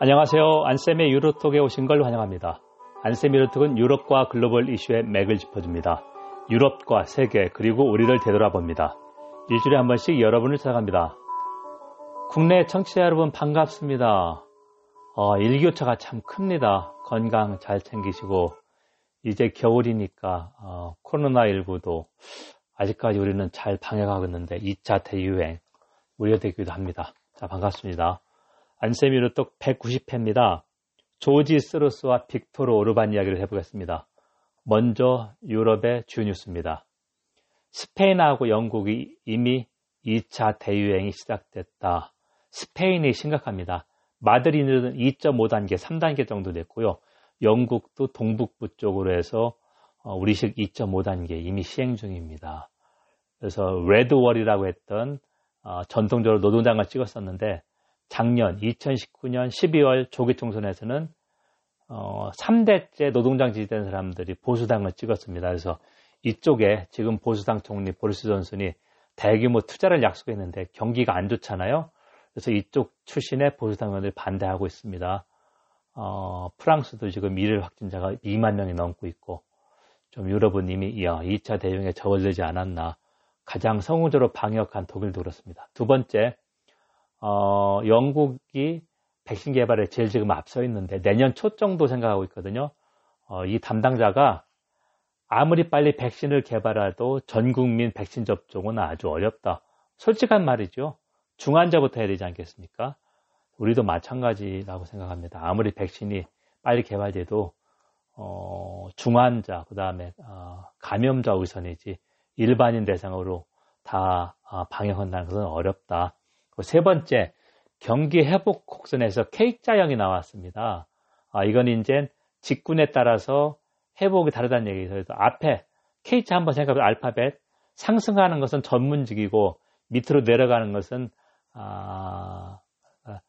안녕하세요. 안쌤의 유로톡에 오신 걸 환영합니다. 안쌤 유로톡은 유럽과 글로벌 이슈의 맥을 짚어줍니다. 유럽과 세계 그리고 우리를 되돌아봅니다. 일주일에 한 번씩 여러분을 찾아갑니다. 국내 청취자 여러분 반갑습니다. 어, 일교차가 참 큽니다. 건강 잘 챙기시고 이제 겨울이니까 어, 코로나19도 아직까지 우리는 잘 방역하고 있는데 2차 대유행 우려되기도 합니다. 자 반갑습니다. 안세미로똑 190회입니다. 조지 스로스와 빅토르 오르반 이야기를 해보겠습니다. 먼저 유럽의 주 뉴스입니다. 스페인하고 영국이 이미 2차 대유행이 시작됐다. 스페인이 심각합니다. 마드리드는 2.5단계, 3단계 정도 됐고요. 영국도 동북부 쪽으로 해서 어, 우리식 2.5단계 이미 시행 중입니다. 그래서 레드월이라고 했던 어, 전통적으로 노동장을 찍었었는데 작년 2019년 12월 조기 총선에서는 어, 3대째 노동장 지지된 사람들이 보수당을 찍었습니다. 그래서 이쪽에 지금 보수당 총리 보리스 존슨이 대규모 투자를 약속했는데 경기가 안 좋잖아요. 그래서 이쪽 출신의 보수당 의원들이 반대하고 있습니다. 어, 프랑스도 지금 일일 확진자가 2만 명이 넘고 있고 좀 유럽은 이미 야, 2차 대응에 접어들지 않았나 가장 성공적으로 방역한 독일도 그렇습니다. 두 번째 어, 영국이 백신 개발에 제일 지금 앞서 있는데 내년 초 정도 생각하고 있거든요. 어, 이 담당자가 아무리 빨리 백신을 개발해도 전 국민 백신 접종은 아주 어렵다. 솔직한 말이죠. 중환자부터 해야 되지 않겠습니까? 우리도 마찬가지라고 생각합니다. 아무리 백신이 빨리 개발돼도 어, 중환자, 그 다음에 어, 감염자 우선이지 일반인 대상으로 다 어, 방역한다는 것은 어렵다. 세 번째, 경기 회복 곡선에서 K자형이 나왔습니다. 아, 이건 이제 직군에 따라서 회복이 다르다는 얘기죠. 앞에 K자 한번 생각해보면 알파벳 상승하는 것은 전문직이고 밑으로 내려가는 것은 아, 아,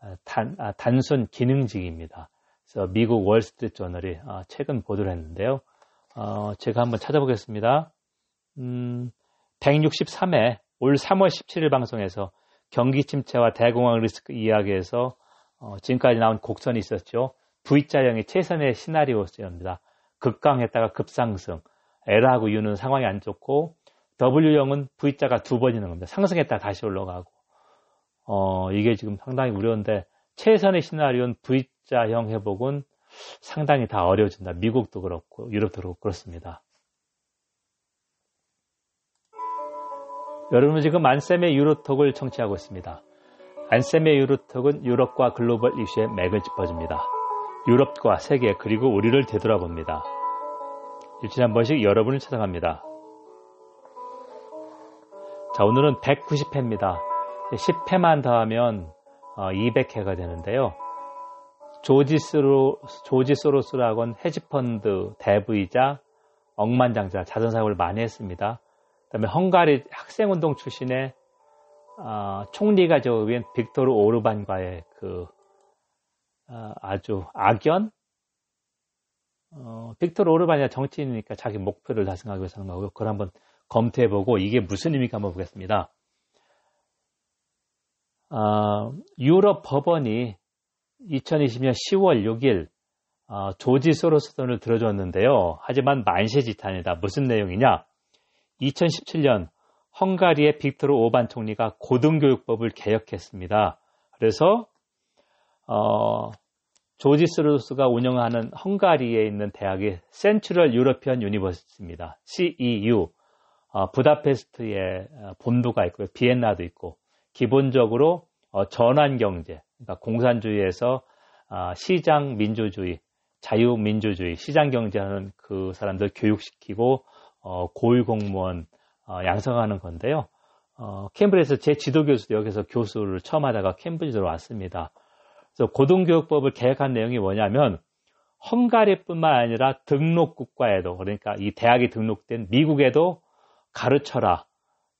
아 단, 아, 단순 기능직입니다. 그래서 미국 월스트리트 저널이 아, 최근 보도를 했는데요. 어, 제가 한번 찾아보겠습니다. 음, 163회 올 3월 17일 방송에서 경기 침체와 대공황 리스크 이야기에서 어, 지금까지 나온 곡선이 있었죠. V자형이 최선의 시나리오입니다. 급강했다가 급상승. L하고 U는 상황이 안 좋고 W형은 V자가 두번 있는 겁니다. 상승했다가 다시 올라가고. 어, 이게 지금 상당히 우려운데 최선의 시나리오는 V자형 회복은 상당히 다 어려워진다. 미국도 그렇고 유럽도 그렇고 그렇습니다. 여러분은 지금 안쌤의 유로톡을 청취하고 있습니다. 안쌤의 유로톡은 유럽과 글로벌 이슈의 맥을 짚어줍니다. 유럽과 세계 그리고 우리를 되돌아봅니다. 일주일에 한 번씩 여러분을 찾아갑니다. 자 오늘은 190회입니다. 10회만 더하면 200회가 어, 되는데요. 조지 스로, 조지 소로스라고는 헤지펀드 대부이자 억만장자 자선사업을 많이 했습니다. 그다음에 헝가리 학생운동 출신의 어, 총리가 저기엔 빅토르 오르반과의 그 어, 아주 악연 어, 빅토르 오르반이 정치인이니까 자기 목표를 달성하기 위해서 하는 거고요. 그걸 한번 검토해보고 이게 무슨 의미인가 한번 보겠습니다. 어, 유럽 법원이 2020년 10월 6일 어, 조지 소로스 손을 들어줬는데요. 하지만 만시지탄이다. 무슨 내용이냐? 2017년 헝가리의 빅토르 오르반 총리가 고등교육법을 개혁했습니다. 그래서 어, 조지 소로스가 운영하는 헝가리에 있는 대학이 Central European University입니다. CEU. 어, 부다페스트에 어, 본부가 있고요. 비엔나도 있고 기본적으로 어, 전환 경제, 그러니까 공산주의에서 어, 시장 민주주의, 자유민주주의, 시장 경제하는 그 사람들 교육시키고 어, 고위 공무원 어, 양성하는 건데요. 어, 캠브리지에서 제 지도 교수도 여기서 교수를 처음 하다가 캠브리지로 왔습니다. 그래서 고등교육법을 개혁한 내용이 뭐냐면 헝가리뿐만 아니라 등록 국가에도 그러니까 이 대학이 등록된 미국에도 가르쳐라.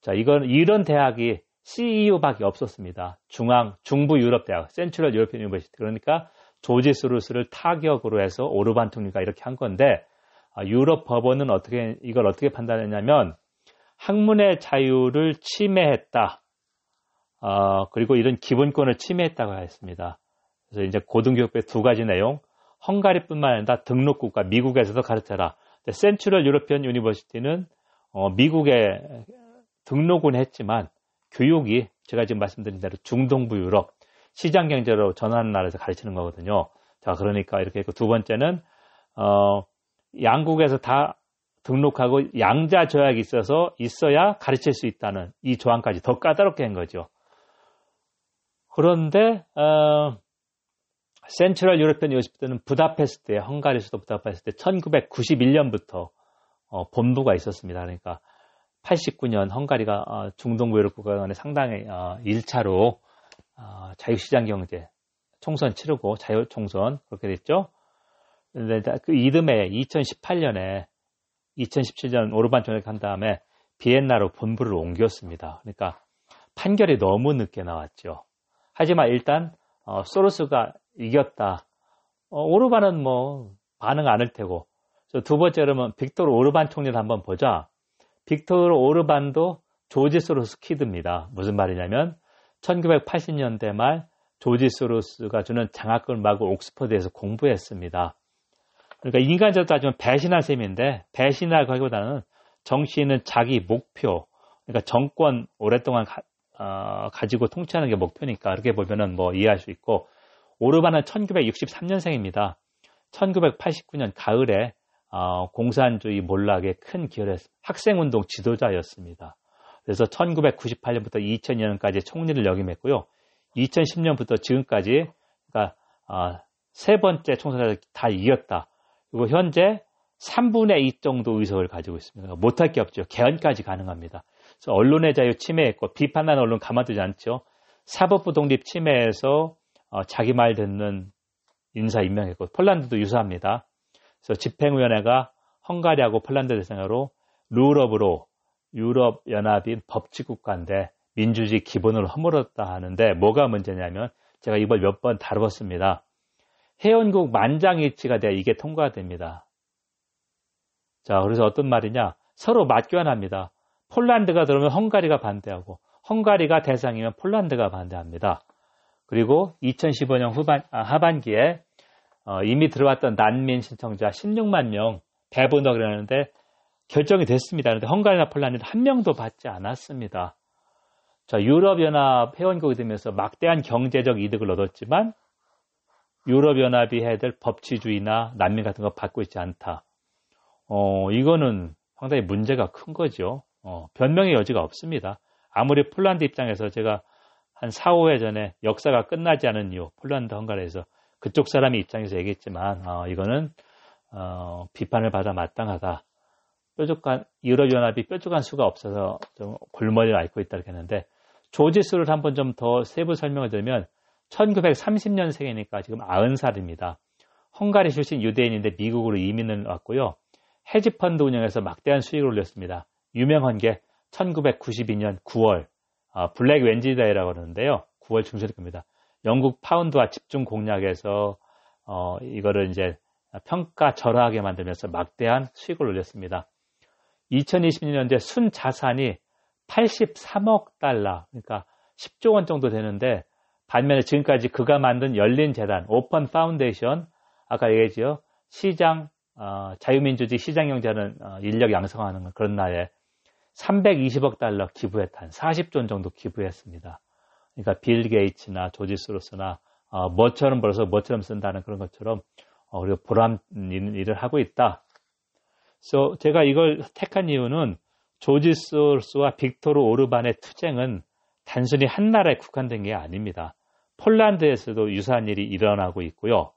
자, 이건 이런 대학이 CEU밖에 없었습니다. 중앙 중부 유럽 대학, Central European University. 그러니까 조지 소로스를 타깃으로 해서 오르반 총리가 이렇게 한 건데 아, 유럽 법원은 어떻게 이걸 어떻게 판단했냐면 학문의 자유를 침해했다. 어, 그리고 이런 기본권을 침해했다고 했습니다. 그래서 이제 고등교육법의 두 가지 내용, 헝가리뿐만 아니라 등록국가 미국에서도 가르쳐라. Central European University는 어, 미국에 등록은 했지만 교육이 제가 지금 말씀드린 대로 중동부 유럽 시장 경제로 전환하는 나라에서 가르치는 거거든요. 자, 그러니까 이렇게 했고 두 번째는 어, 양국에서 다 등록하고 양자 조약이 있어서 있어야 가르칠 수 있다는 이 조항까지 더 까다롭게 한 거죠. 그런데 어, Central European University는 부다페스트에 헝가리 수도 부다페스트에 1991년부터 어, 본부가 있었습니다. 그러니까 89년 헝가리가 어, 중동부 유럽 국가 간에 상당히 어, 1차로 어, 자유시장 경제 총선 치르고 자유 총선 그렇게 됐죠. 근데 그 이듬해 2018년에 2017년 오르반 전역한 다음에 비엔나로 본부를 옮겼습니다. 그러니까 판결이 너무 늦게 나왔죠. 하지만 일단 어, 소로스가 이겼다. 어, 오르반은 뭐 반응 안 할 테고. 두 번째 그러면 빅토르 오르반 총리를 한번 보자. 빅토르 오르반도 조지 소로스 키드입니다. 무슨 말이냐면 1980년대 말 조지 소로스가 주는 장학금을 마구 옥스퍼드에서 공부했습니다. 그러니까 인간적으로 따지면 배신한 셈인데 배신하기보다는 정치인은 자기 목표, 그러니까 정권 오랫동안 가, 어, 지고 통치하는 게 목표니까 이렇게 보면은 뭐 이해할 수 있고 오르반은 1963년생입니다. 1989년 가을에 어, 공산주의 몰락에 큰 기여를 했, 학생운동 지도자였습니다. 그래서 1998년부터 2000년까지 총리를 역임했고요. 2010년부터 지금까지 그러니까 어, 세 번째 총선에서 다 이겼다. 그리고 현재 3분의 2 정도 의석을 가지고 있습니다. 못할 게 없죠. 개헌까지 가능합니다. 그래서 언론의 자유 침해했고 비판하는 언론 가만두지 않죠. 사법부 독립 침해해서 어, 자기 말 듣는 인사 임명했고 폴란드도 유사합니다. 그래서 집행위원회가 헝가리하고 폴란드 대상으로 룰업으로 유럽 연합인 법치 국가인데 민주주의 기본을 허물었다 하는데 뭐가 문제냐면 제가 이걸 몇 번 다뤄봤습니다. 회원국 만장일치가 돼야 이게 통과됩니다. 자, 그래서 어떤 말이냐? 서로 맞교환합니다. 폴란드가 들어오면 헝가리가 반대하고 헝가리가 대상이면 폴란드가 반대합니다. 그리고 2015년 후반, 아, 하반기에 어, 이미 들어왔던 난민 신청자 16만 명 배분을 그러는데 결정이 됐습니다. 그런데 헝가리나 폴란드는 한 명도 받지 않았습니다. 자, 유럽연합 회원국이 되면서 막대한 경제적 이득을 얻었지만 유럽연합이 해야 될 법치주의나 난민 같은 거 받고 있지 않다. 어, 이거는 상당히 문제가 큰 거죠. 어, 변명의 여지가 없습니다. 아무리 폴란드 입장에서 제가 한 4, 5회 전에 역사가 끝나지 않은 이유, 폴란드 헝가리에서 그쪽 사람의 입장에서 얘기했지만, 어, 이거는, 어, 비판을 받아 마땅하다. 뾰족한, 유럽연합이 뾰족한 수가 없어서 좀 골머리를 앓고 있다 이렇게 했는데, 조지수를 한번 좀 더 세부 설명을 드리면, 1930년생이니까 지금 90살입니다. 헝가리 출신 유대인인데 미국으로 이민을 왔고요. 헤지펀드 운영에서 막대한 수익을 올렸습니다. 유명한 게 1992년 9월 어, 블랙 웬지데이라고 그러는데요. 9월 중순일 겁니다. 영국 파운드와 집중 공략에서 어, 이거를 이제 평가 절하하게 만들면서 막대한 수익을 올렸습니다. 2020년대 순 자산이 83억 달러, 그러니까 10조 원 정도 되는데 반면에 지금까지 그가 만든 열린 재단, Open Foundation, 아까 얘기했죠. 시장, 어, 자유민주주의 시장 경제는 어, 인력 양성하는 그런 나라에 320억 달러 기부했한 40조 정도 기부했습니다. 그러니까 빌 게이츠나 조지 스로스나 어, 뭐처럼 벌어서 뭐처럼 쓴다는 그런 것처럼 어, 우리가 보람 있는 일을 하고 있다. 그래서 제가 이걸 택한 이유는 조지 스로스와 빅토르 오르반의 투쟁은 단순히 한 나라에 국한된 게 아닙니다. 폴란드에서도 유사한 일이 일어나고 있고요.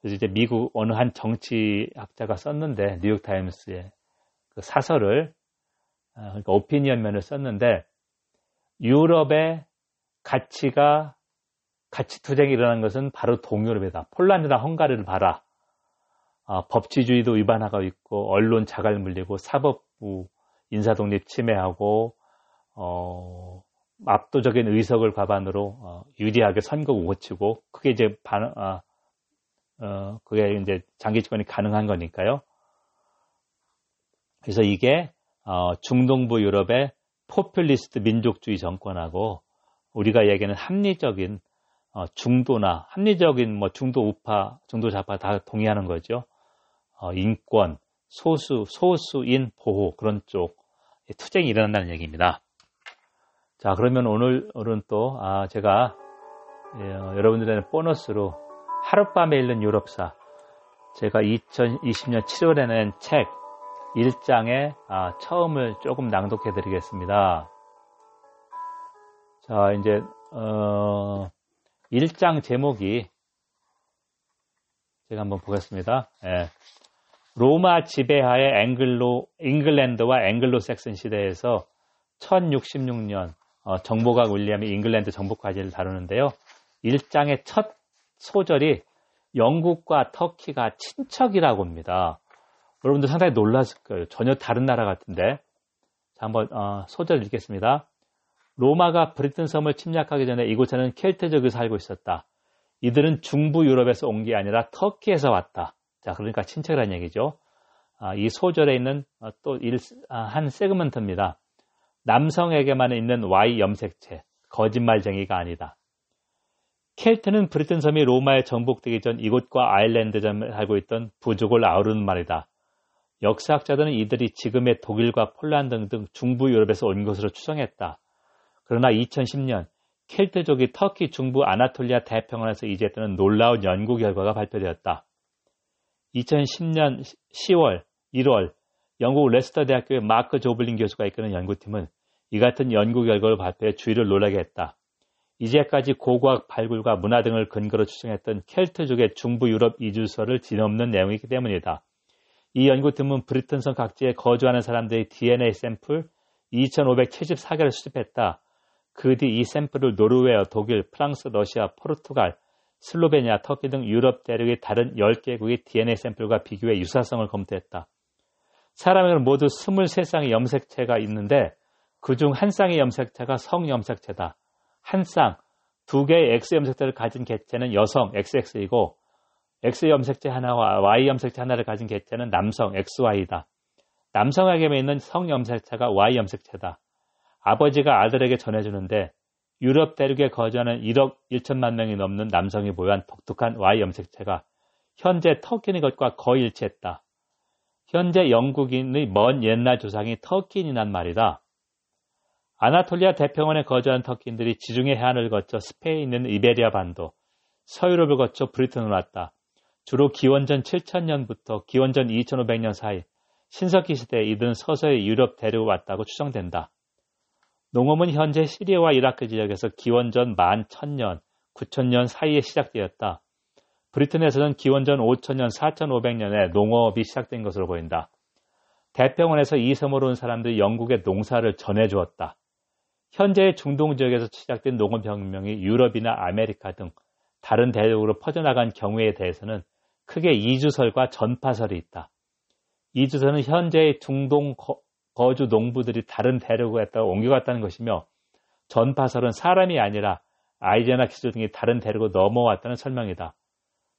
그래서 이제 미국 어느 한 정치학자가 썼는데 뉴욕 타임스에 그 사설을 아, 그러니까 오피니언 면을 썼는데 유럽의 가치가 가치 투쟁이 일어난 것은 바로 동유럽이다. 폴란드나 헝가리를 봐라. 아, 법치주의도 위반하고 있고 언론 자갈 물리고 사법부 인사독립 침해하고 어, 압도적인 의석을 과반으로 어, 유리하게 선거 고치고 그게 이제 반, 아, 어, 그게 이제 장기 집권이 가능한 거니까요. 그래서 이게 어, 중동부 유럽의 포퓰리스트 민족주의 정권하고 우리가 얘기하는 합리적인 어, 중도나 합리적인 뭐 중도 우파, 중도 좌파 다 동의하는 거죠. 어, 인권, 소수, 소수인 보호 그런 쪽 투쟁이 일어난다는 얘기입니다. 자, 그러면 오늘, 오늘은 또, 아, 제가, 예, 여러분들에는 보너스로 하룻밤에 읽는 유럽사, 제가 2020년 7월에 낸 책, 1장의 아, 처음을 조금 낭독해 드리겠습니다. 자, 이제, 어, 1장 제목이, 제가 한번 보겠습니다. 예. 로마 지배하에 앵글로, 잉글랜드와 앵글로 섹슨 시대에서 1066년 어, 정보가 윌리엄이 잉글랜드 정복과제를 다루는데요. 1장의 첫 소절이 영국과 터키가 친척이라고 합니다. 여러분들 상당히 놀랐을 거예요. 전혀 다른 나라 같은데. 자, 한번 어, 소절 읽겠습니다. 로마가 브리튼 섬을 침략하기 전에 이곳에는 켈트족이 살고 있었다. 이들은 중부 유럽에서 온 게 아니라 터키에서 왔다. 자, 그러니까 친척이라는 얘기죠. 아, 이 소절에 있는 어, 또한 아, 세그먼트입니다. 남성에게만 있는 Y 염색체, 거짓말쟁이가 아니다. 켈트는 브리튼 섬이 로마에 정복되기 전 이곳과 아일랜드점에 살고 있던 부족을 아우르는 말이다. 역사학자들은 이들이 지금의 독일과 폴란드 등 중부 유럽에서 온 것으로 추정했다. 그러나 2010년 켈트족이 터키 중부 아나톨리아 대평원에서 이제했다는 놀라운 연구 결과가 발표되었다. 2010년 10월, 1월 영국 레스터 대학교의 마크 조블린 교수가 이끄는 연구팀은 이 같은 연구 결과를 발표해 주위를 놀라게 했다. 이제까지 고고학 발굴과 문화 등을 근거로 추정했던 켈트족의 중부 유럽 이주설을 뒤엎는 내용이기 때문이다. 이 연구 팀은 브리튼섬 각지에 거주하는 사람들의 DNA 샘플 2,574개를 수집했다. 그 뒤 이 샘플을 노르웨이, 독일, 프랑스, 러시아, 포르투갈, 슬로베니아, 터키 등 유럽 대륙의 다른 10개국의 DNA 샘플과 비교해 유사성을 검토했다. 사람에게는 모두 23쌍의 염색체가 있는데 그 중 한 쌍의 염색체가 성염색체다. 한 쌍, 두 개의 X 염색체를 가진 개체는 여성 XX이고 X 염색체 하나와 Y 염색체 하나를 가진 개체는 남성 XY다. 남성에게 있는 성 염색체가 Y 염색체다. 아버지가 아들에게 전해주는데 유럽 대륙에 거주하는 1억 1천만 명이 넘는 남성이 보유한 독특한 Y 염색체가 현재 터키인 것과 거의 일치했다. 현재 영국인의 먼 옛날 조상이 터키인이란 말이다. 아나톨리아 대평원에 거주한 터키인들이 지중해 해안을 거쳐 스페인에 있는 이베리아 반도, 서유럽을 거쳐 브리튼으로 왔다. 주로 기원전 7000년부터 기원전 2500년 사이 신석기 시대에 이들은 서서히 유럽 대륙을 왔다고 추정된다. 농업은 현재 시리아와 이라크 지역에서 기원전 11,000년, 9,000년 사이에 시작되었다. 브리튼에서는 기원전 5,000년, 4,500년에 농업이 시작된 것으로 보인다. 대평원에서 이 섬으로 온 사람들이 영국에 농사를 전해주었다. 현재의 중동 지역에서 시작된 농업혁명이 유럽이나 아메리카 등 다른 대륙으로 퍼져나간 경로에 대해서는 크게 이주설과 전파설이 있다. 이주설은 현재의 중동 거주 농부들이 다른 대륙에 옮겨갔다는 것이며 전파설은 사람이 아니라 아이디어나 기술 등이 다른 대륙으로 넘어왔다는 설명이다.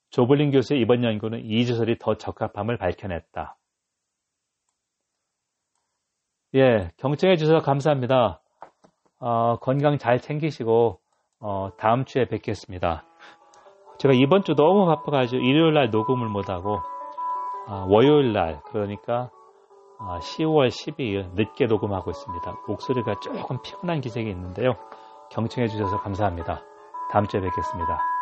조블린 교수의 이번 연구는 이주설이 더 적합함을 밝혀냈다. 예, 경청해 주셔서 감사합니다. 어, 건강 잘 챙기시고 어, 다음 주에 뵙겠습니다. 제가 이번 주 너무 바빠가지고 일요일 날 녹음을 못하고 어, 월요일 날 그러니까 10월 12일 늦게 녹음하고 있습니다. 목소리가 조금 피곤한 기색이 있는데요. 경청해 주셔서 감사합니다. 다음 주에 뵙겠습니다.